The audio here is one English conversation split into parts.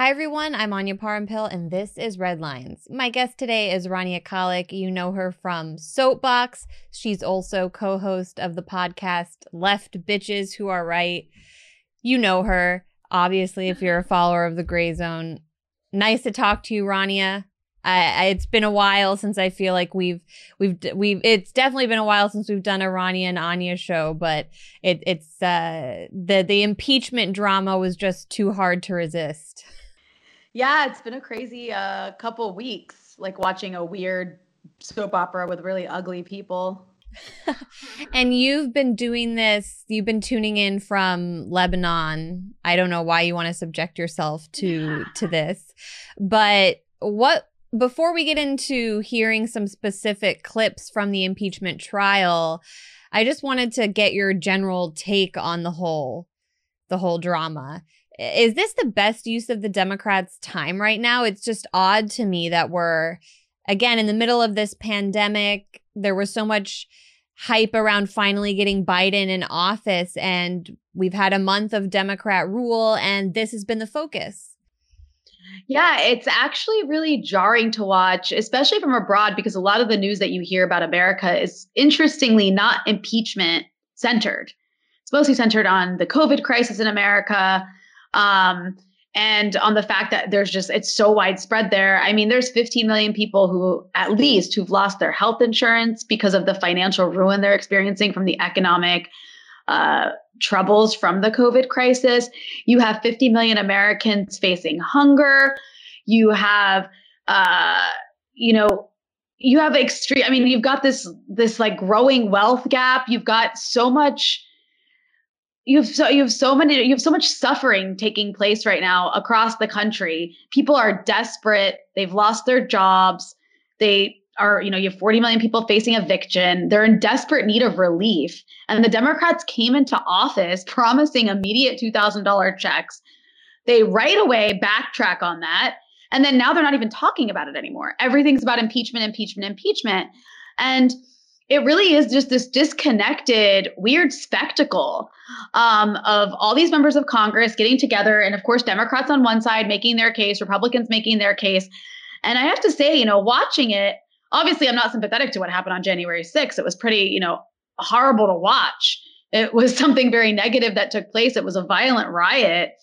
Hi, everyone. I'm Anya Parampil, and this is Red Lines. My guest today is Rania Khalek. You know her from Soapbox. She's also co host of the podcast Left Bitches Who Are Right. You know her, obviously, if you're a follower of the Gray Zone. Nice to talk to you, Rania. I, it's been a while since I feel like we've we've we've it's definitely been a while since we've done a Rania and Anya show, but it it's uh the the impeachment drama was just too hard to resist. Yeah, it's been a crazy uh couple weeks, like watching a weird soap opera with really ugly people. and you've been doing this, you've been tuning in from Lebanon. I don't know why you want to subject yourself to to this. But what before we get into hearing some specific clips from the impeachment trial, I just wanted to get your general take on the whole the whole drama. Is this the best use of the Democrats' time right now? It's just odd to me that we're again in the middle of this pandemic. There was so much hype around finally getting Biden in office and we've had a month of Democrat rule and this has been the focus. Yeah, it's actually really jarring to watch, especially from abroad, because a lot of the news that you hear about America is interestingly not impeachment centered. It's mostly centered on the COVID crisis in America. Um, and on the fact that there's just it's so widespread there i mean there's 15 million people who at least who've lost their health insurance because of the financial ruin they're experiencing from the economic uh, troubles from the COVID crisis. You have 50 million Americans facing hunger. You have, uh, you know, you have extreme. I mean, you've got this this like growing wealth gap. You've got so much. You have so you have so many. You have so much suffering taking place right now across the country. People are desperate. They've lost their jobs. They are, you know, you have 40 million people facing eviction. They're in desperate need of relief. And the Democrats came into office promising immediate $2,000 checks. They right away backtrack on that. And then now they're not even talking about it anymore. Everything's about impeachment, impeachment, impeachment. And it really is just this disconnected, weird spectacle um, of all these members of Congress getting together. And of course, Democrats on one side making their case, Republicans making their case. And I have to say, you know, watching it, obviously I'm not sympathetic to what happened on January 6th. It was pretty, you know, horrible to watch. It was something very negative that took place. It was a violent riot.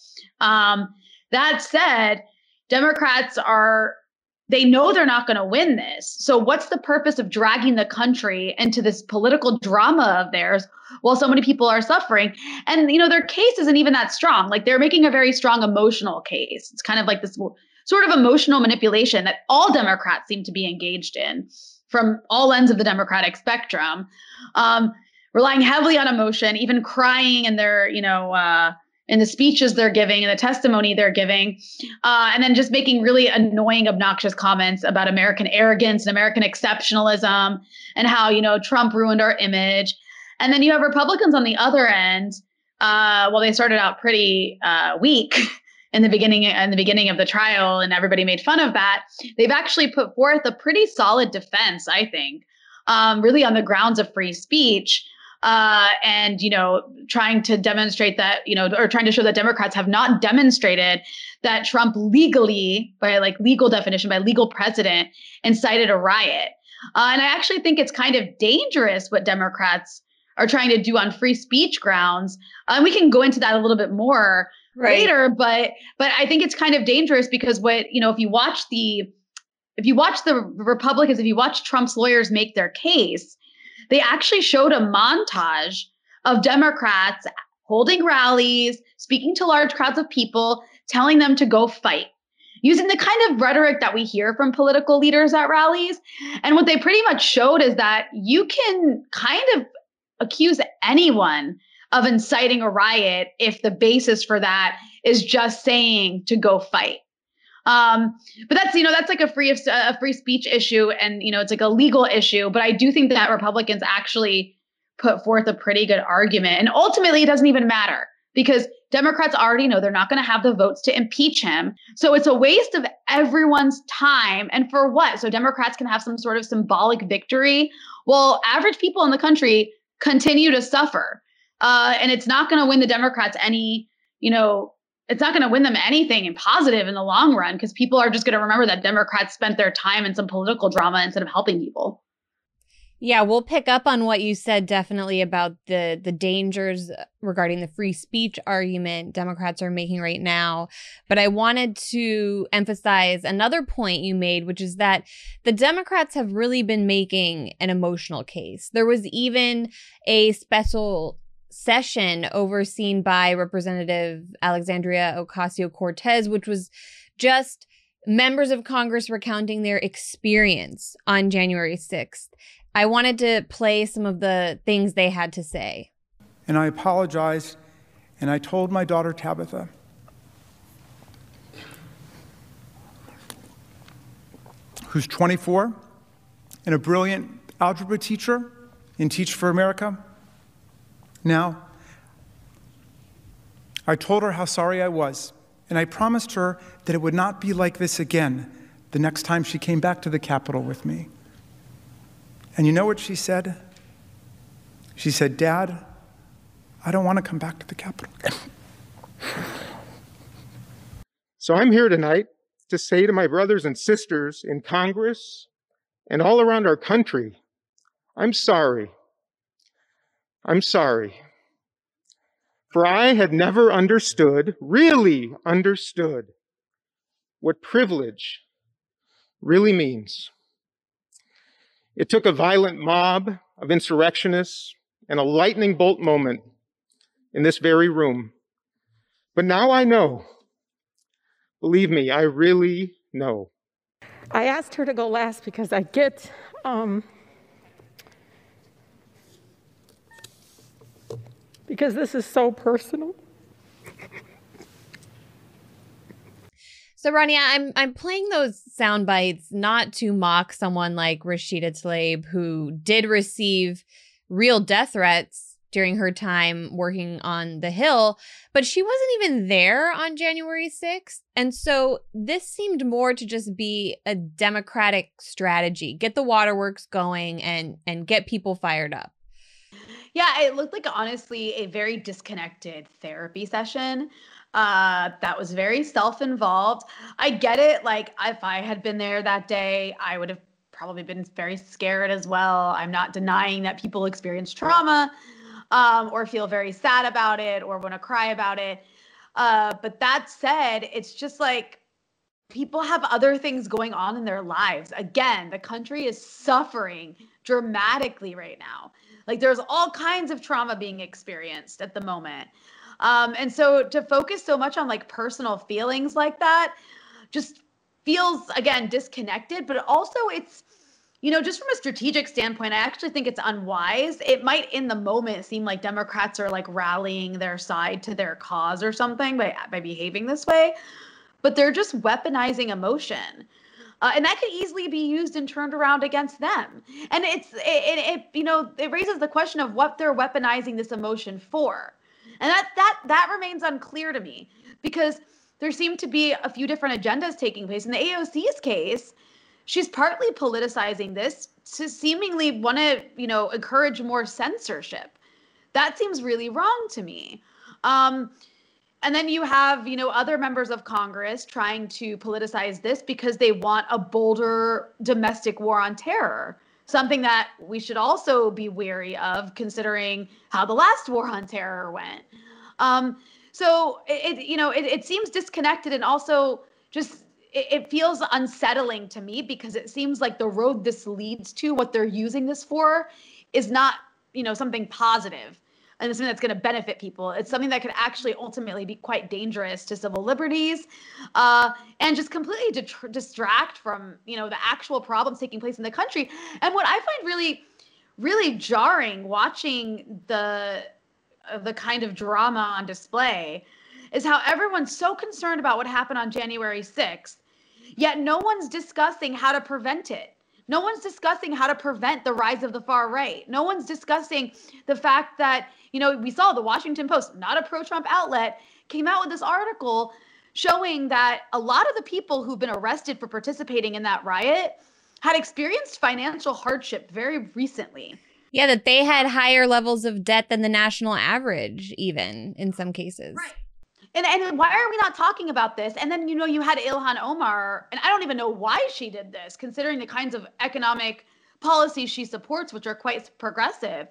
Um, that said, Democrats are they know they're not going to win this. So what's the purpose of dragging the country into this political drama of theirs while so many people are suffering? And you know, their case isn't even that strong. Like they're making a very strong emotional case. It's kind of like this sort of emotional manipulation that all Democrats seem to be engaged in from all ends of the Democratic spectrum, um, relying heavily on emotion, even crying in their, you know, uh, in the speeches they're giving and the testimony they're giving, uh, and then just making really annoying, obnoxious comments about American arrogance and American exceptionalism and how, you know, Trump ruined our image. And then you have Republicans on the other end. Uh, well, they started out pretty uh, weak. in the beginning in the beginning of the trial and everybody made fun of that they've actually put forth a pretty solid defense i think um, really on the grounds of free speech uh, and you know trying to demonstrate that you know or trying to show that democrats have not demonstrated that trump legally by like legal definition by legal precedent incited a riot uh, and i actually think it's kind of dangerous what democrats are trying to do on free speech grounds and we can go into that a little bit more right. later but but i think it's kind of dangerous because what you know if you watch the if you watch the republicans if you watch trump's lawyers make their case they actually showed a montage of democrats holding rallies speaking to large crowds of people telling them to go fight using the kind of rhetoric that we hear from political leaders at rallies and what they pretty much showed is that you can kind of accuse anyone of inciting a riot if the basis for that is just saying to go fight. Um, but that's you know that's like a free a free speech issue, and you know it's like a legal issue. But I do think that Republicans actually put forth a pretty good argument, and ultimately it doesn't even matter because Democrats already know they're not going to have the votes to impeach him. So it's a waste of everyone's time. And for what? So Democrats can have some sort of symbolic victory. Well, average people in the country continue to suffer. Uh, and it's not going to win the Democrats any, you know, it's not going to win them anything positive in the long run because people are just going to remember that Democrats spent their time in some political drama instead of helping people. Yeah, we'll pick up on what you said definitely about the the dangers regarding the free speech argument Democrats are making right now, but I wanted to emphasize another point you made which is that the Democrats have really been making an emotional case. There was even a special session overseen by Representative Alexandria Ocasio Cortez, which was just members of Congress recounting their experience on January 6th. I wanted to play some of the things they had to say. And I apologized, and I told my daughter Tabitha, who's 24 and a brilliant algebra teacher in Teach for America, now, I told her how sorry I was, and I promised her that it would not be like this again the next time she came back to the Capitol with me. And you know what she said? She said, Dad, I don't want to come back to the Capitol. so I'm here tonight to say to my brothers and sisters in Congress and all around our country, I'm sorry I'm sorry. For I had never understood, really understood, what privilege really means. It took a violent mob of insurrectionists and a lightning bolt moment in this very room. But now I know. Believe me, I really know. I asked her to go last because I get um, because this is so personal. So Rania, I'm I'm playing those sound bites not to mock someone like Rashida Tlaib who did receive real death threats during her time working on the Hill, but she wasn't even there on January 6th. And so this seemed more to just be a democratic strategy. Get the waterworks going and and get people fired up. Yeah, it looked like honestly a very disconnected therapy session. Uh, that was very self-involved. I get it. Like if I had been there that day, I would have probably been very scared as well. I'm not denying that people experience trauma um, or feel very sad about it or want to cry about it. Uh, but that said, it's just like people have other things going on in their lives. Again, the country is suffering dramatically right now. Like there's all kinds of trauma being experienced at the moment. Um, and so to focus so much on like personal feelings like that just feels again disconnected, but also it's you know, just from a strategic standpoint, I actually think it's unwise. It might in the moment seem like Democrats are like rallying their side to their cause or something by by behaving this way, but they're just weaponizing emotion. Uh, and that could easily be used and turned around against them. And it's it, it, it, you know it raises the question of what they're weaponizing this emotion for, and that that that remains unclear to me because there seem to be a few different agendas taking place. In the AOC's case, she's partly politicizing this to seemingly want to you know encourage more censorship. That seems really wrong to me. Um, and then you have, you know, other members of Congress trying to politicize this because they want a bolder domestic war on terror. Something that we should also be wary of, considering how the last war on terror went. Um, so it, it, you know, it, it seems disconnected and also just it, it feels unsettling to me because it seems like the road this leads to, what they're using this for, is not, you know, something positive and something that's going to benefit people. It's something that could actually ultimately be quite dangerous to civil liberties, uh, and just completely de- distract from you know the actual problems taking place in the country. And what I find really, really jarring watching the uh, the kind of drama on display is how everyone's so concerned about what happened on January 6th, yet no one's discussing how to prevent it. No one's discussing how to prevent the rise of the far right. No one's discussing the fact that you know, we saw the Washington Post, not a pro Trump outlet, came out with this article showing that a lot of the people who've been arrested for participating in that riot had experienced financial hardship very recently. Yeah, that they had higher levels of debt than the national average, even in some cases. Right. And, and why are we not talking about this? And then, you know, you had Ilhan Omar, and I don't even know why she did this, considering the kinds of economic policies she supports, which are quite progressive.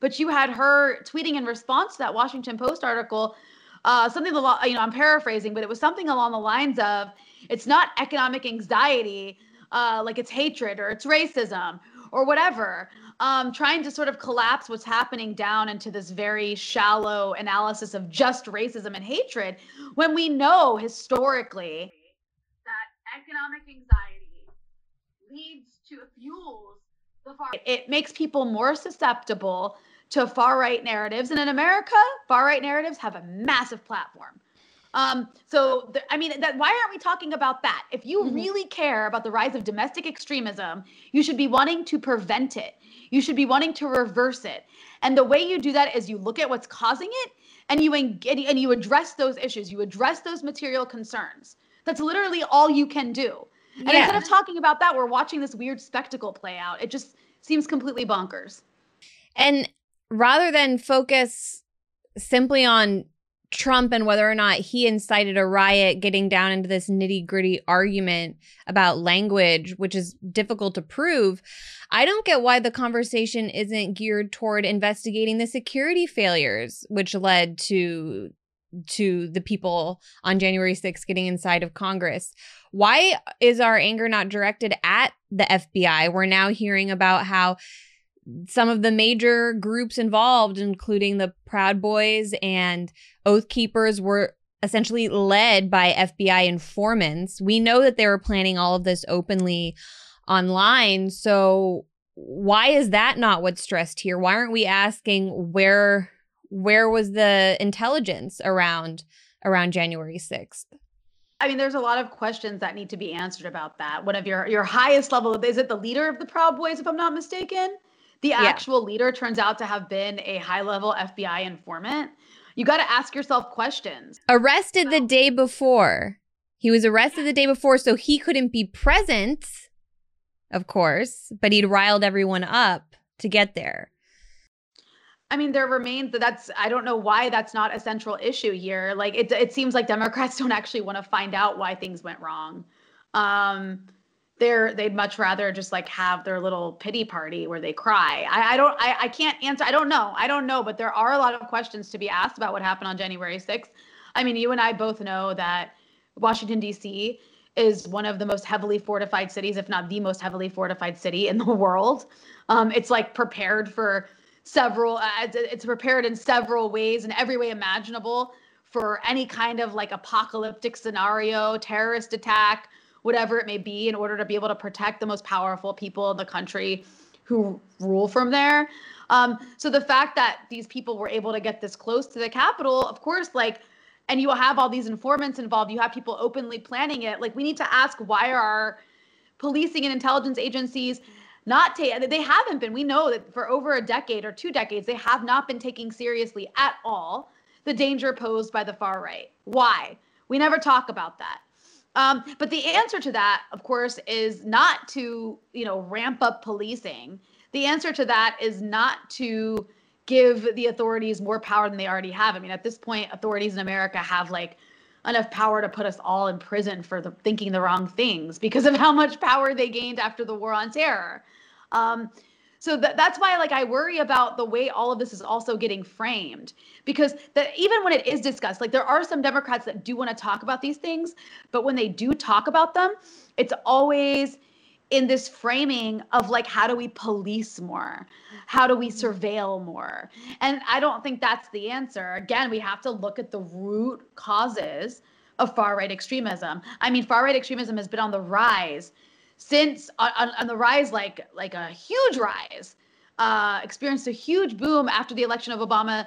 But you had her tweeting in response to that Washington Post article, uh, something, you know, I'm paraphrasing, but it was something along the lines of it's not economic anxiety, uh, like it's hatred or it's racism or whatever um, trying to sort of collapse what's happening down into this very shallow analysis of just racism and hatred when we know historically that economic anxiety leads to fuels the far it makes people more susceptible to far right narratives and in america far right narratives have a massive platform um, so I mean, that why aren't we talking about that? If you mm-hmm. really care about the rise of domestic extremism, you should be wanting to prevent it. You should be wanting to reverse it. And the way you do that is you look at what's causing it and you engage, and you address those issues. You address those material concerns. That's literally all you can do. And yeah. instead of talking about that, we're watching this weird spectacle play out. It just seems completely bonkers. And rather than focus simply on Trump and whether or not he incited a riot, getting down into this nitty gritty argument about language, which is difficult to prove. I don't get why the conversation isn't geared toward investigating the security failures, which led to to the people on January 6th getting inside of Congress. Why is our anger not directed at the FBI? We're now hearing about how some of the major groups involved, including the Proud Boys and Oath Keepers, were essentially led by FBI informants. We know that they were planning all of this openly online. So why is that not what's stressed here? Why aren't we asking where where was the intelligence around around January 6th? I mean, there's a lot of questions that need to be answered about that. One of your your highest level is it the leader of the Proud Boys, if I'm not mistaken? The yeah. actual leader turns out to have been a high level FBI informant, you got to ask yourself questions. Arrested the day before. He was arrested the day before, so he couldn't be present, of course, but he'd riled everyone up to get there. I mean, there remains that that's I don't know why that's not a central issue here. Like it it seems like Democrats don't actually want to find out why things went wrong. Um they're they'd much rather just like have their little pity party where they cry. I, I don't I, I can't answer. I don't know. I don't know, but there are a lot of questions to be asked about what happened on January 6th. I mean, you and I both know that Washington D.C. is one of the most heavily fortified cities, if not the most heavily fortified city in the world. Um, it's like prepared for several. Uh, it's prepared in several ways, in every way imaginable, for any kind of like apocalyptic scenario, terrorist attack whatever it may be, in order to be able to protect the most powerful people in the country who rule from there. Um, so the fact that these people were able to get this close to the Capitol, of course, like, and you have all these informants involved, you have people openly planning it. Like, we need to ask why are our policing and intelligence agencies not take they haven't been we know that for over a decade or two decades they have not been taking seriously at all the danger posed by the far right why we never talk about that um, but the answer to that, of course, is not to you know ramp up policing. The answer to that is not to give the authorities more power than they already have. I mean, at this point, authorities in America have like enough power to put us all in prison for the, thinking the wrong things because of how much power they gained after the war on terror. Um, so th- that's why like i worry about the way all of this is also getting framed because that even when it is discussed like there are some democrats that do want to talk about these things but when they do talk about them it's always in this framing of like how do we police more? How do we mm-hmm. surveil more? And i don't think that's the answer. Again we have to look at the root causes of far right extremism. I mean far right extremism has been on the rise since on, on the rise, like like a huge rise, uh, experienced a huge boom after the election of Obama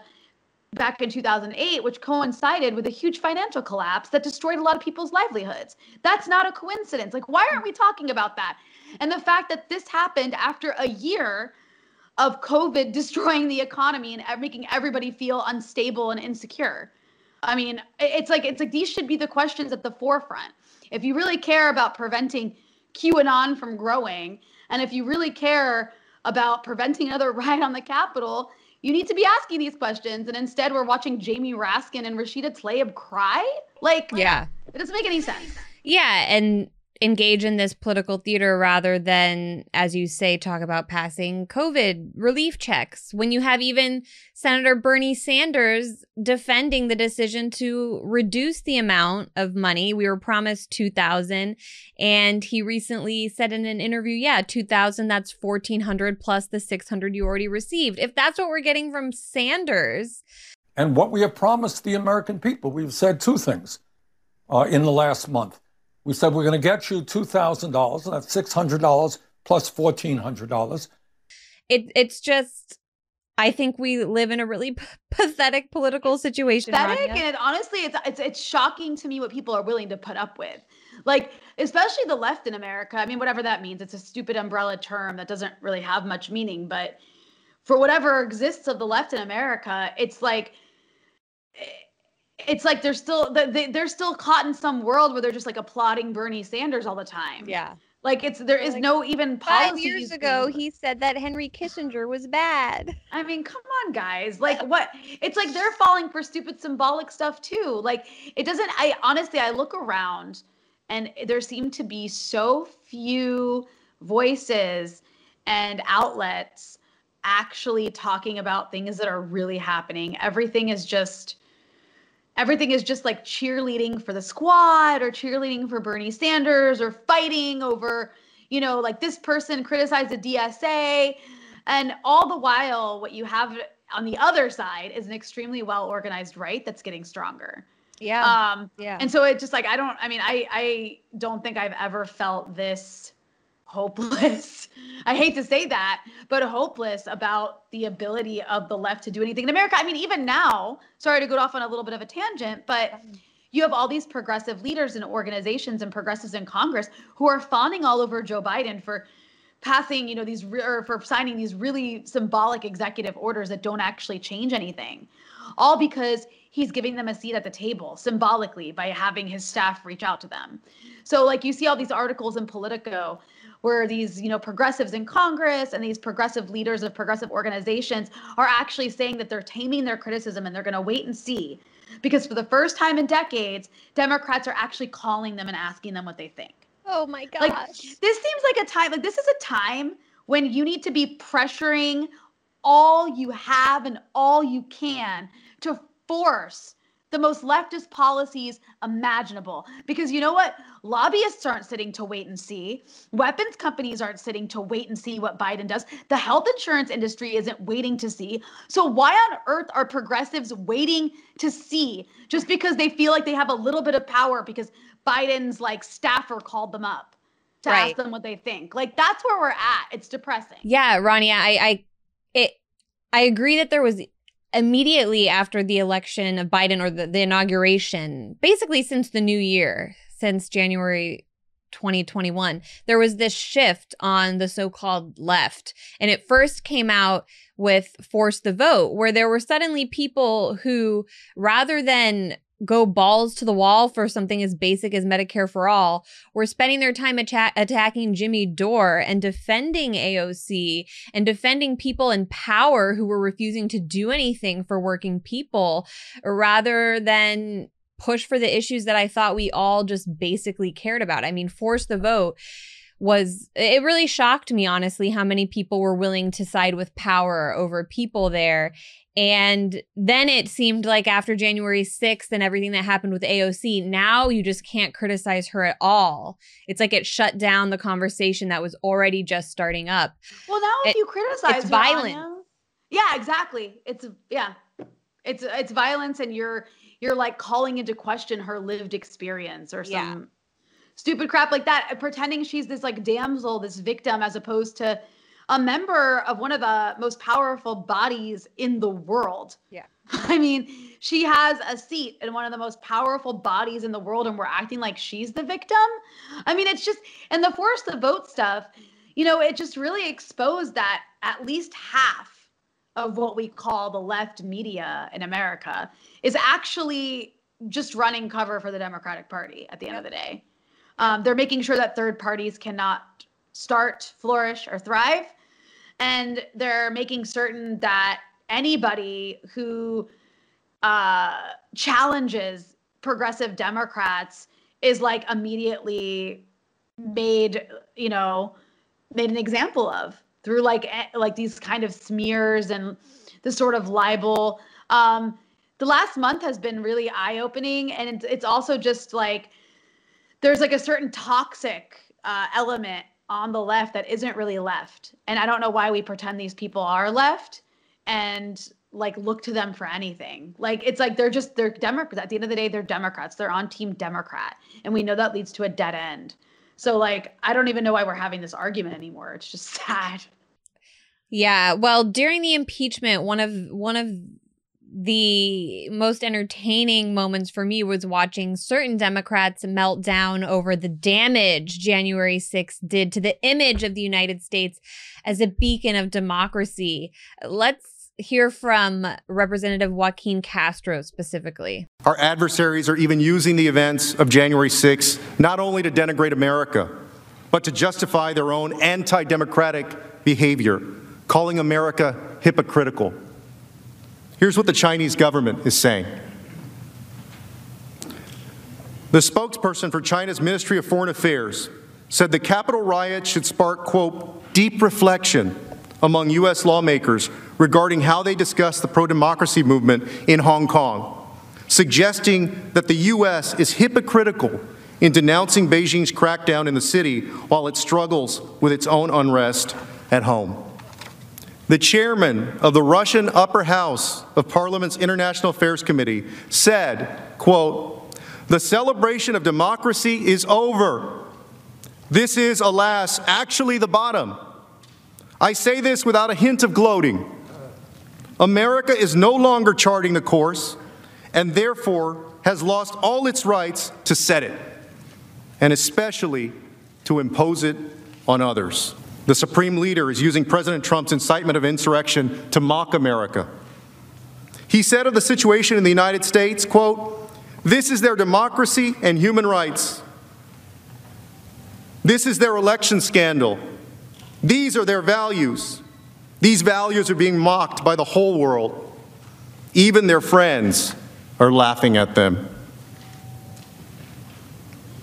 back in 2008, which coincided with a huge financial collapse that destroyed a lot of people's livelihoods. That's not a coincidence. Like, why aren't we talking about that? And the fact that this happened after a year of COVID destroying the economy and making everybody feel unstable and insecure. I mean, it's like it's like these should be the questions at the forefront. If you really care about preventing QAnon from growing. And if you really care about preventing another riot on the Capitol, you need to be asking these questions. And instead, we're watching Jamie Raskin and Rashida Tlaib cry. Like, yeah, it doesn't make any sense. Yeah. And engage in this political theater rather than, as you say, talk about passing COVID relief checks. When you have even Senator Bernie Sanders defending the decision to reduce the amount of money we were promised 2000 and he recently said in an interview, yeah, 2000 that's 1400 plus the 600 you already received. If that's what we're getting from Sanders, and what we have promised the American people, we've said two things uh, in the last month. We said we're going to get you $2,000, and that's $600 plus $1,400. It, it's just, I think we live in a really p- pathetic political situation. Pathetic, Rania. and it, honestly, it's, it's it's shocking to me what people are willing to put up with. Like, especially the left in America. I mean, whatever that means, it's a stupid umbrella term that doesn't really have much meaning. But for whatever exists of the left in America, it's like it's like they're still they, they're still caught in some world where they're just like applauding Bernie Sanders all the time. Yeah. Like it's there is like, no even five years ago he said that Henry Kissinger was bad. I mean, come on, guys. Like what? It's like they're falling for stupid symbolic stuff too. Like it doesn't. I honestly, I look around, and there seem to be so few voices and outlets actually talking about things that are really happening. Everything is just everything is just like cheerleading for the squad or cheerleading for Bernie Sanders or fighting over, you know, like this person criticized the DSA. And all the while, what you have on the other side is an extremely well organized right that's getting stronger. Yeah. Um, yeah. And so it just like I don't. I mean, I I don't think I've ever felt this hopeless. I hate to say that, but hopeless about the ability of the left to do anything in America. I mean, even now, sorry to go off on a little bit of a tangent, but you have all these progressive leaders and organizations and progressives in Congress who are fawning all over Joe Biden for passing, you know, these or for signing these really symbolic executive orders that don't actually change anything. All because he's giving them a seat at the table symbolically by having his staff reach out to them. So like you see all these articles in Politico where these you know progressives in congress and these progressive leaders of progressive organizations are actually saying that they're taming their criticism and they're going to wait and see. Because for the first time in decades democrats are actually calling them and asking them what they think. Oh my god like this seems like a time like this is a time when you need to be pressuring all you have and all you can to force the most leftist policies imaginable. Because you know what? Lobbyists aren't sitting to wait and see. Weapons companies aren't sitting to wait and see what Biden does. The health insurance industry isn't waiting to see. So, why on earth are progressives waiting to see just because they feel like they have a little bit of power because Biden's like staffer called them up? To right. ask them what they think. Like that's where we're at. It's depressing. Yeah, Ronnie, I, I, it, I agree that there was immediately after the election of Biden or the, the inauguration, basically since the new year, since January 2021, there was this shift on the so called left. And it first came out with Force the Vote, where there were suddenly people who, rather than go balls to the wall for something as basic as Medicare for all, were spending their time atta- attacking Jimmy Dore and defending AOC and defending people in power who were refusing to do anything for working people rather than push for the issues that I thought we all just basically cared about. I mean, force the vote was it really shocked me honestly how many people were willing to side with power over people there and then it seemed like after January 6th and everything that happened with AOC, now you just can't criticize her at all. It's like it shut down the conversation that was already just starting up. Well, now if it, you criticize it's violent. Anya, yeah, exactly. It's yeah. It's it's violence and you're you're like calling into question her lived experience or some yeah. Stupid crap like that, uh, pretending she's this like damsel, this victim as opposed to a member of one of the most powerful bodies in the world. Yeah. I mean, she has a seat in one of the most powerful bodies in the world, and we're acting like she's the victim. I mean, it's just, and the force the vote stuff, you know, it just really exposed that at least half of what we call the left media in America is actually just running cover for the Democratic Party at the end of the day. Um, they're making sure that third parties cannot start, flourish, or thrive. And they're making certain that anybody who uh, challenges progressive Democrats is like immediately made, you know, made an example of through like eh, like these kind of smears and the sort of libel. Um, the last month has been really eye opening, and it's also just like there's like a certain toxic uh, element on the left that isn't really left, and I don't know why we pretend these people are left and like look to them for anything. Like it's like they're just they're Democrats. At the end of the day, they're Democrats. They're on team Democrat, and we know that leads to a dead end. So like I don't even know why we're having this argument anymore. It's just sad. Yeah, well, during the impeachment, one of one of the most entertaining moments for me was watching certain Democrats melt down over the damage January 6th did to the image of the United States as a beacon of democracy. Let's hear from Representative Joaquin Castro specifically. Our adversaries are even using the events of January 6th not only to denigrate America, but to justify their own anti democratic behavior, calling America hypocritical. Here's what the Chinese government is saying. The spokesperson for China's Ministry of Foreign Affairs said the Capitol riot should spark, quote, deep reflection among U.S. lawmakers regarding how they discuss the pro democracy movement in Hong Kong, suggesting that the U.S. is hypocritical in denouncing Beijing's crackdown in the city while it struggles with its own unrest at home. The chairman of the Russian upper house of Parliament's International Affairs Committee said, quote, the celebration of democracy is over. This is, alas, actually the bottom. I say this without a hint of gloating. America is no longer charting the course and therefore has lost all its rights to set it, and especially to impose it on others. The supreme leader is using President Trump's incitement of insurrection to mock America. He said of the situation in the United States, quote, this is their democracy and human rights. This is their election scandal. These are their values. These values are being mocked by the whole world. Even their friends are laughing at them.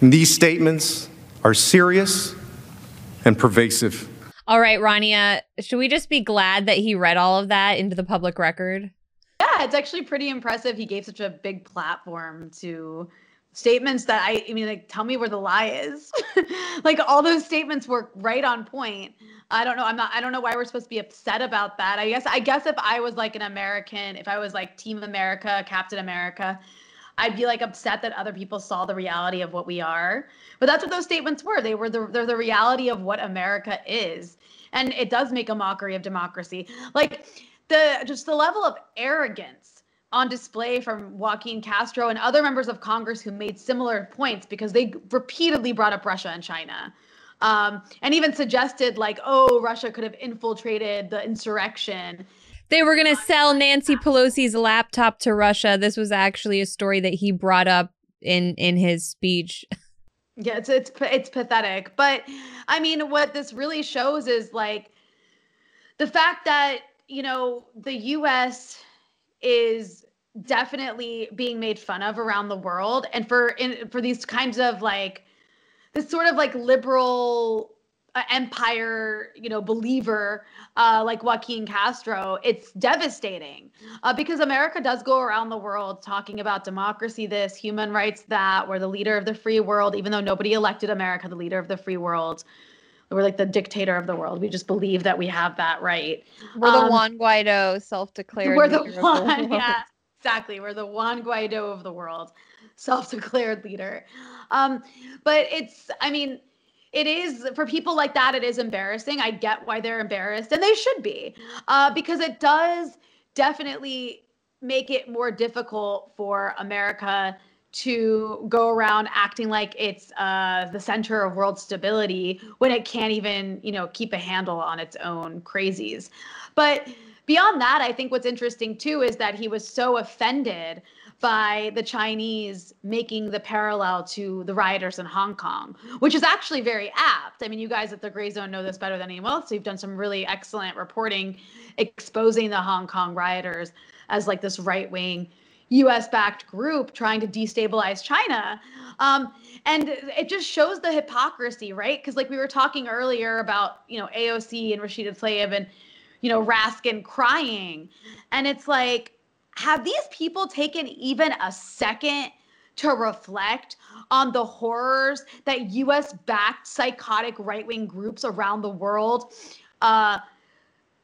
And these statements are serious and pervasive. All right, Rania, should we just be glad that he read all of that into the public record? Yeah, it's actually pretty impressive. He gave such a big platform to statements that I, I mean, like, tell me where the lie is. like, all those statements were right on point. I don't know. I'm not. I don't know why we're supposed to be upset about that. I guess. I guess if I was like an American, if I was like Team America, Captain America, I'd be like upset that other people saw the reality of what we are. But that's what those statements were. They were the they're the reality of what America is. And it does make a mockery of democracy. Like the just the level of arrogance on display from Joaquin Castro and other members of Congress who made similar points because they repeatedly brought up Russia and China. Um, and even suggested like, oh, Russia could have infiltrated the insurrection they were going to sell Nancy Pelosi's laptop to Russia. This was actually a story that he brought up in in his speech. Yeah, it's it's it's pathetic. But I mean, what this really shows is like the fact that, you know, the US is definitely being made fun of around the world and for in for these kinds of like this sort of like liberal empire, you know, believer uh, like Joaquin Castro, it's devastating uh, because America does go around the world talking about democracy, this, human rights, that. We're the leader of the free world, even though nobody elected America the leader of the free world. We're like the dictator of the world. We just believe that we have that right. We're the um, Juan Guaido, self-declared. We're the one, the yeah, exactly. We're the Juan Guaido of the world, self-declared leader. Um, but it's, I mean it is for people like that it is embarrassing. I get why they're embarrassed and they should be uh, because it does definitely make it more difficult for america to go around acting like it's uh, the center of world stability when it can't even you know keep a handle on its own crazies. But beyond that i think what's interesting too is that he was so offended by the Chinese making the parallel to the rioters in Hong Kong, which is actually very apt. I mean, you guys at the Gray Zone know this better than anyone else. You've done some really excellent reporting exposing the Hong Kong rioters as like this right wing US backed group trying to destabilize China. Um, and it just shows the hypocrisy, right? Because like we were talking earlier about, you know, AOC and Rashida Tlaib and, you know, Raskin crying. And it's like, have these people taken even a second to reflect on the horrors that US backed psychotic right wing groups around the world uh,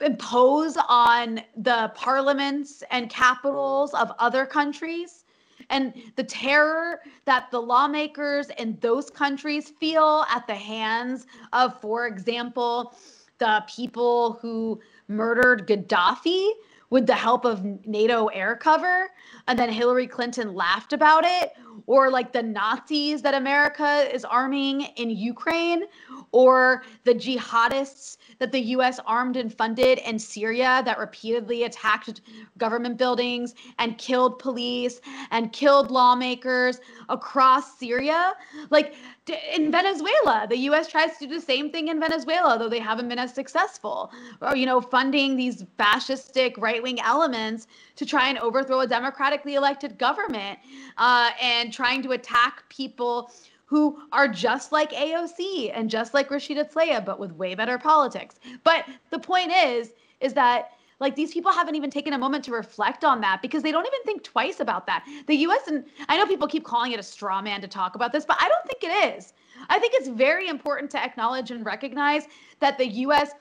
impose on the parliaments and capitals of other countries? And the terror that the lawmakers in those countries feel at the hands of, for example, the people who murdered Gaddafi with the help of NATO air cover, and then Hillary Clinton laughed about it, or like the Nazis that America is arming in Ukraine, or the jihadists that the US armed and funded in Syria that repeatedly attacked government buildings and killed police and killed lawmakers across Syria. Like in Venezuela, the US tries to do the same thing in Venezuela, though they haven't been as successful. Or, you know, funding these fascistic right wing elements to try and overthrow a democratically elected government uh, and trying to attack people who are just like AOC and just like Rashida Tlaib, but with way better politics. But the point is, is that like these people haven't even taken a moment to reflect on that because they don't even think twice about that. The US, and I know people keep calling it a straw man to talk about this, but I don't think it is. I think it's very important to acknowledge and recognize that the US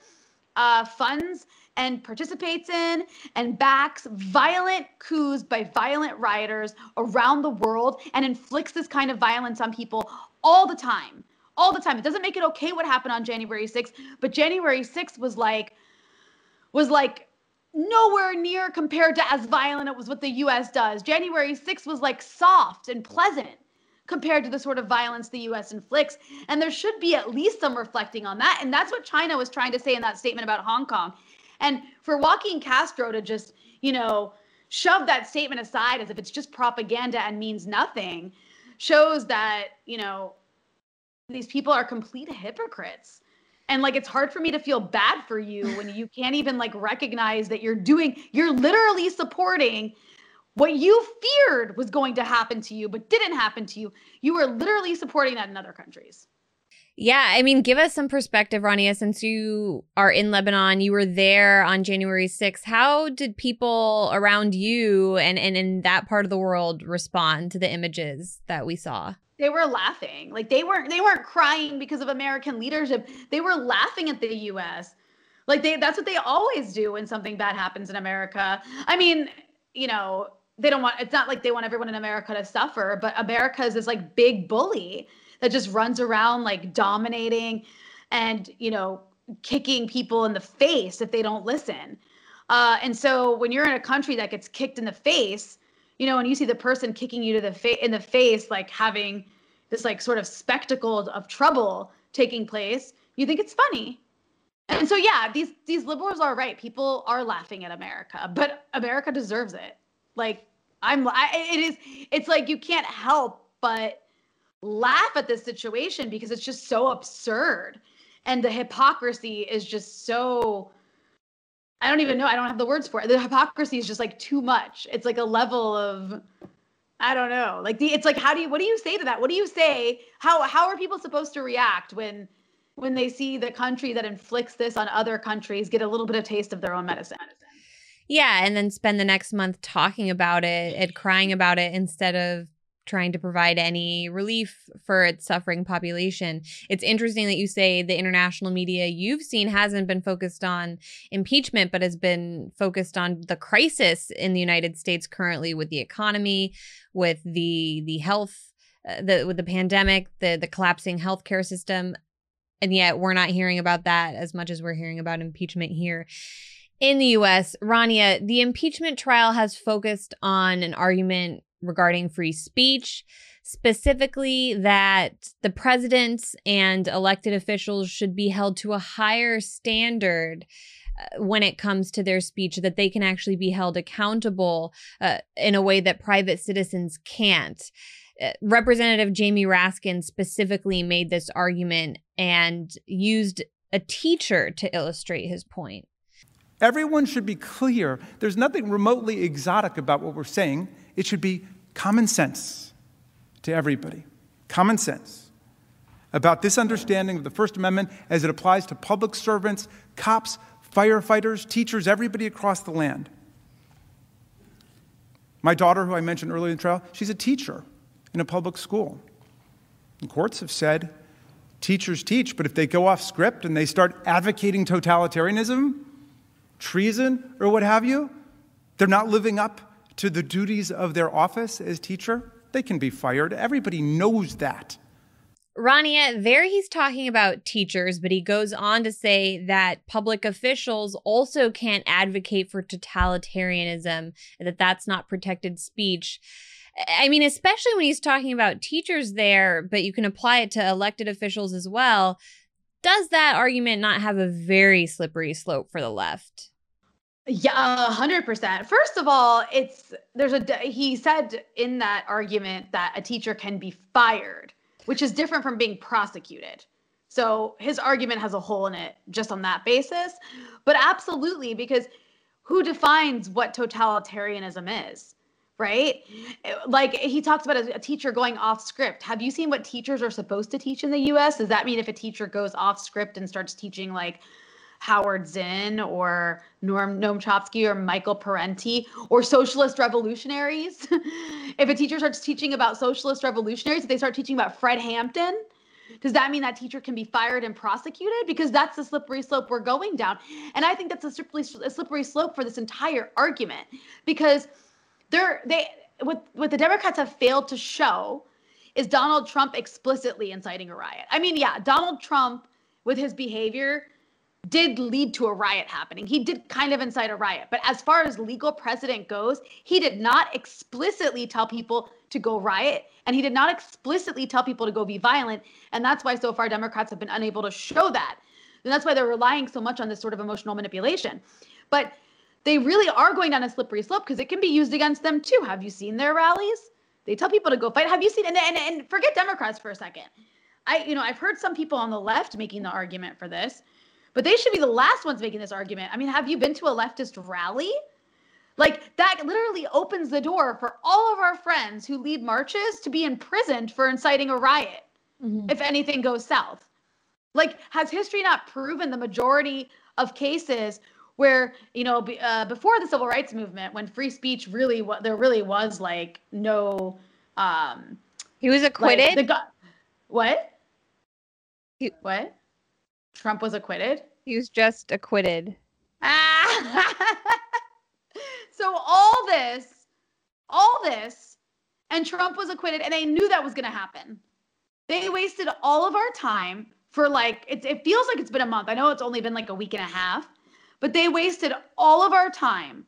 uh, funds and participates in and backs violent coups by violent rioters around the world and inflicts this kind of violence on people all the time. All the time. It doesn't make it okay what happened on January 6th, but January 6th was like was like nowhere near compared to as violent it was what the US does. January 6th was like soft and pleasant compared to the sort of violence the US inflicts. And there should be at least some reflecting on that. And that's what China was trying to say in that statement about Hong Kong. And for Joaquin Castro to just, you know, shove that statement aside as if it's just propaganda and means nothing shows that, you know, these people are complete hypocrites. And like it's hard for me to feel bad for you when you can't even like recognize that you're doing you're literally supporting what you feared was going to happen to you but didn't happen to you. You were literally supporting that in other countries. Yeah, I mean, give us some perspective, Rania, since you are in Lebanon, you were there on January 6th. How did people around you and, and in that part of the world respond to the images that we saw? They were laughing. Like they weren't they weren't crying because of American leadership. They were laughing at the US. Like they that's what they always do when something bad happens in America. I mean, you know, they don't want it's not like they want everyone in America to suffer, but America is this like big bully that just runs around like dominating and, you know, kicking people in the face if they don't listen. Uh, and so when you're in a country that gets kicked in the face, you know, and you see the person kicking you to the fa- in the face, like having this like sort of spectacle of trouble taking place, you think it's funny. And so yeah, these these liberals are right. People are laughing at America, but America deserves it. Like I'm, I, it is. It's like you can't help but laugh at this situation because it's just so absurd and the hypocrisy is just so I don't even know. I don't have the words for it. The hypocrisy is just like too much. It's like a level of I don't know. Like the it's like how do you what do you say to that? What do you say? How how are people supposed to react when when they see the country that inflicts this on other countries get a little bit of taste of their own medicine? Yeah, and then spend the next month talking about it and crying about it instead of trying to provide any relief for its suffering population. It's interesting that you say the international media you've seen hasn't been focused on impeachment, but has been focused on the crisis in the United States currently with the economy, with the the health, uh, the with the pandemic, the the collapsing healthcare system, and yet we're not hearing about that as much as we're hearing about impeachment here. In the US, Rania, the impeachment trial has focused on an argument regarding free speech, specifically that the president and elected officials should be held to a higher standard uh, when it comes to their speech, that they can actually be held accountable uh, in a way that private citizens can't. Uh, Representative Jamie Raskin specifically made this argument and used a teacher to illustrate his point. Everyone should be clear. There's nothing remotely exotic about what we're saying. It should be common sense to everybody. Common sense about this understanding of the First Amendment as it applies to public servants, cops, firefighters, teachers, everybody across the land. My daughter, who I mentioned earlier in the trial, she's a teacher in a public school. And courts have said teachers teach, but if they go off script and they start advocating totalitarianism, treason, or what have you, they're not living up to the duties of their office as teacher, they can be fired. Everybody knows that. Rania, there he's talking about teachers, but he goes on to say that public officials also can't advocate for totalitarianism, that that's not protected speech. I mean, especially when he's talking about teachers there, but you can apply it to elected officials as well. Does that argument not have a very slippery slope for the left? Yeah, hundred percent. First of all, it's there's a he said in that argument that a teacher can be fired which is different from being prosecuted. So his argument has a hole in it just on that basis. But absolutely, because who defines what totalitarianism is? Right? Like he talks about a, a, teacher going off script. Have you seen what teachers are supposed to teach in the US? Does that mean if a teacher goes off script and starts teaching like Howard Zinn or Norm Noam Chomsky or Michael Parenti or socialist revolutionaries. if a teacher starts teaching about socialist revolutionaries, if they start teaching about Fred Hampton, does that mean that teacher can be fired and prosecuted? Because that's the slippery slope we're going down. And I think that's a slippery, a slippery slope for this entire argument because they're they what what the Democrats have failed to show is Donald Trump explicitly inciting a riot. I mean, yeah, Donald Trump with his behavior did lead to a riot happening. He did kind of incite a riot. But as far as legal precedent goes, he did not explicitly tell people to go riot and he did not explicitly tell people to go be violent. And that's why so far Democrats have been unable to show that. And that's why they're relying so much on this sort of emotional manipulation. But they really are going down a slippery slope because it can be used against them too. Have you seen their rallies? They tell people to go fight. Have you seen and, and, and forget Democrats for a second. I you know, I've heard some people on the left making the argument for this but they should be the last ones making this argument. I mean, have you been to a leftist rally? Like that literally opens the door for all of our friends who lead marches to be imprisoned for inciting a riot mm-hmm. if anything goes south. Like, has history not proven the majority of cases where you know b- uh, before the civil rights movement, when free speech really what there really was like no. um He was acquitted. Like, the what? He- what? Trump was acquitted? He was just acquitted. Ah. so all this, all this, and Trump was acquitted, and they knew that was going to happen. They wasted all of our time for like it, it feels like it's been a month. I know it's only been like a week and a half, but they wasted all of our time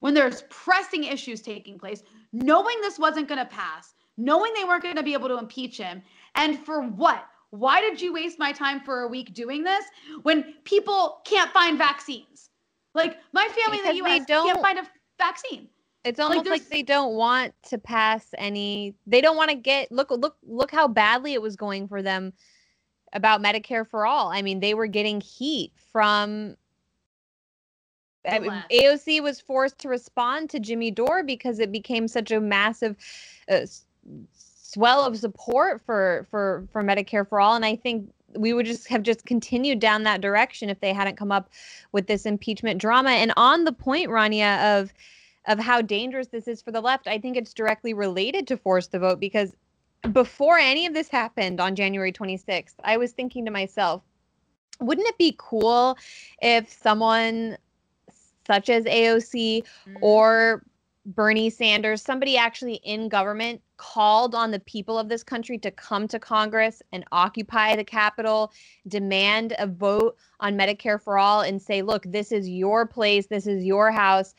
when there's pressing issues taking place, knowing this wasn't going to pass, knowing they weren't going to be able to impeach him, and for what? Why did you waste my time for a week doing this when people can't find vaccines? Like my family because in the US can't find a vaccine. It's almost like, like, they don't want to pass any they don't want to get look look look how badly it was going for them about Medicare for all. I mean, they were getting heat from I mean, AOC was forced to respond to Jimmy Dore because it became such a massive uh, swell of support for for for Medicare for all and I think we would just have just continued down that direction if they hadn't come up with this impeachment drama and on the point Rania of of how dangerous this is for the left I think it's directly related to force the vote because before any of this happened on January 26th I was thinking to myself wouldn't it be cool if someone such as AOC mm-hmm. or Bernie Sanders, somebody actually in government, called on the people of this country to come to Congress and occupy the Capitol, demand a vote on Medicare for all, and say, look, this is your place, this is your house.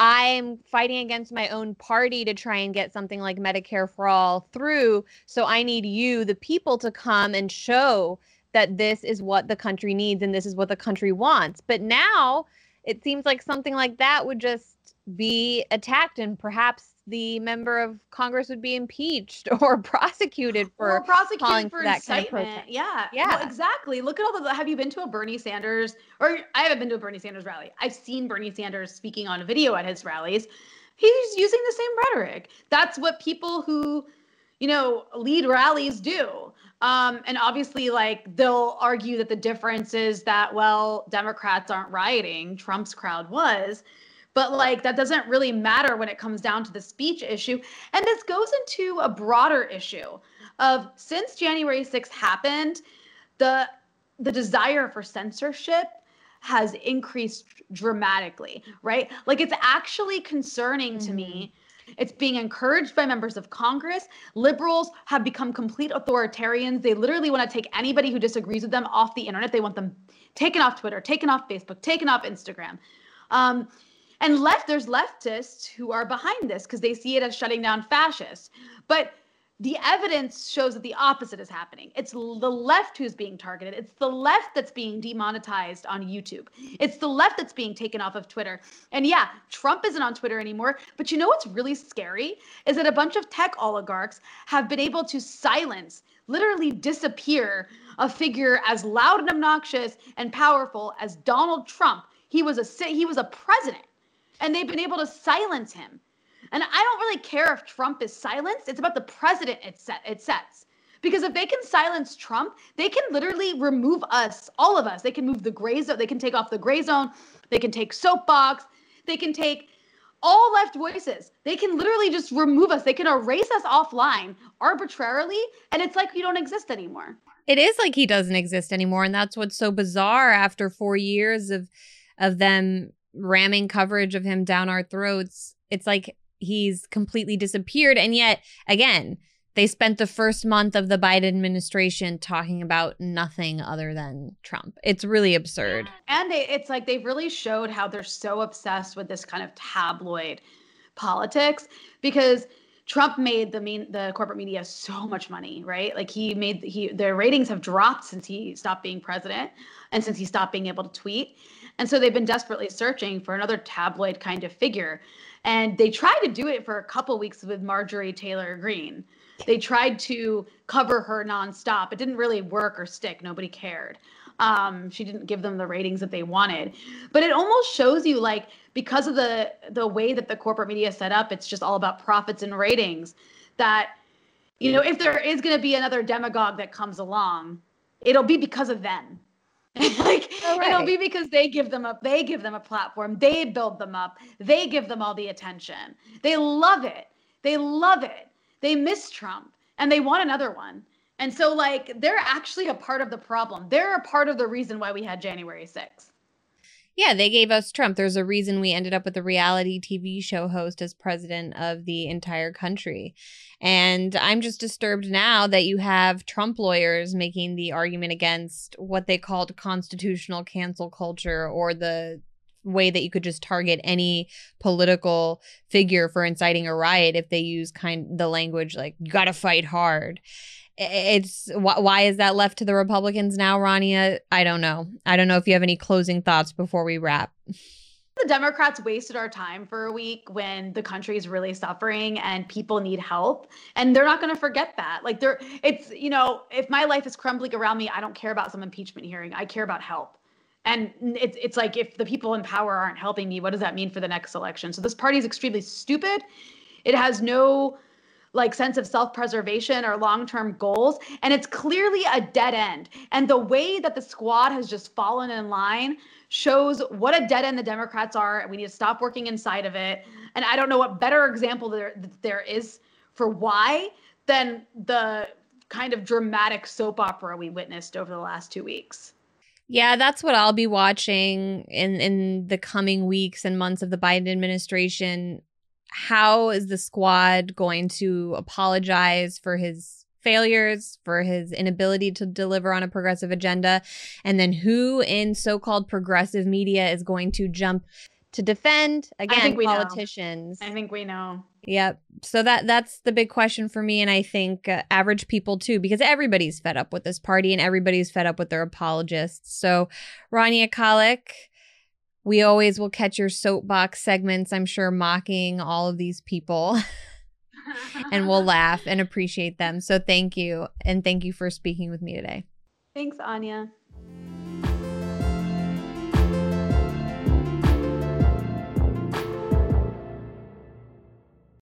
I'm fighting against my own party to try and get something like Medicare for all through. So I need you, the people, to come and show that this is what the country needs and this is what the country wants. But now it seems like something like that would just be attacked and perhaps the member of Congress would be impeached or prosecuted for or prosecuted calling for for that incitement. kind of protest. yeah, Yeah. Well, exactly. Look at all the. Have you been to a Bernie Sanders? Or I haven't been to a Bernie Sanders rally. I've seen Bernie Sanders speaking on video at his rallies. He's using the same rhetoric. That's what people who, you know, lead rallies do. Um, and obviously, like they'll argue that the difference is that well, Democrats aren't rioting. Trump's crowd was. But like that doesn't really matter when it comes down to the speech issue. And this goes into a broader issue of since January 6th happened, the the desire for censorship has increased dramatically, right? Like it's actually concerning to me. It's being encouraged by members of Congress. Liberals have become complete authoritarians. They literally want to take anybody who disagrees with them off the internet. They want them taken off Twitter, taken off Facebook, taken off Instagram. Um, and left, there's leftists who are behind this because they see it as shutting down fascists. But the evidence shows that the opposite is happening. It's the left who's being targeted. It's the left that's being demonetized on YouTube. It's the left that's being taken off of Twitter. And yeah, Trump isn't on Twitter anymore. But you know what's really scary is that a bunch of tech oligarchs have been able to silence, literally disappear a figure as loud and obnoxious and powerful as Donald Trump. He was a he was a president, and they've been able to silence him. And I don't really care if Trump is silenced. It's about the president it, set, it sets. Because if they can silence Trump, they can literally remove us, all of us. They can move the Grayzone. They can take off the Grayzone. They can take soapbox. They can take all left voices. They can literally just remove us. They can erase us offline arbitrarily. And it's like we don't exist anymore. It is like he doesn't exist anymore, and that's what's so bizarre after four years of of them ramming coverage of him down our throats. It's like he's completely disappeared, and yet again, they spent the first month of the Biden administration talking about nothing other than Trump. It's really absurd. And they, it's like they've really showed how they're so obsessed with this kind of tabloid politics because Trump made the mean the corporate media so much money, right? Like he made he their ratings have dropped since he stopped being president and since he stopped being able to tweet. And so they've been desperately searching for another tabloid kind of figure. And they tried to do it for a couple weeks with Marjorie Taylor Greene. They tried to cover her nonstop. It didn't really work or stick. Nobody cared. Um, she didn't give them the ratings that they wanted. But it almost shows you like because of the the way that the corporate media set up, it's just all about profits and ratings. That you know, if there is going to be another demagogue that comes along, it'll be because of them. like Oh, it'll be because they give them up they give them a platform. They build them up. They give them all the attention. They love it. They love it. They miss trump and they want another one. And so like they're actually a part of the problem. They're a part of the reason why we had january 6th Yeah, they gave us Trump. There's a reason we ended up with a reality TV show host as president of the entire country. And I'm just disturbed now that you have Trump lawyers making the argument against what they called constitutional cancel culture or the way that you could just target any political figure for inciting a riot if they use kind the language like you got to fight hard it's why, is that left to the Republicans now, Rania? I don't know. I don't know if you have any closing thoughts before we wrap. the democrats wasted our time for a week when the country is really suffering and people need help and they're not going to forget that like they're it's you know if my life is crumbling around me i don't care about some impeachment hearing i care about help and it's it's like if the people in power aren't helping me what does that mean for the next election so this party is extremely stupid it has no like sense of self-preservation or long-term goals and it's clearly a dead end. And the way that the squad has just fallen in line shows what a dead end the democrats are and we need to stop working inside of it. And i don't know what better example there there is for why than the kind of dramatic soap opera we witnessed over the last 2 weeks. Yeah, that's what I'll be watching in in the coming weeks and months of the Biden administration. How is the squad going to apologize for his failures, for his inability to deliver on a progressive agenda? And then who in so-called progressive media is going to jump to defend again I think we know. i think we know Yep. So that that's the big question for me, and I think uh, average people too, because everybody's fed up with this party and everybody's fed up with their apologists. So, Rania Khalek, We always will catch your soapbox segments, I'm sure, mocking all of these people. and we'll laugh and appreciate them. So thank you. And thank you for speaking with me today. Thanks, Anya.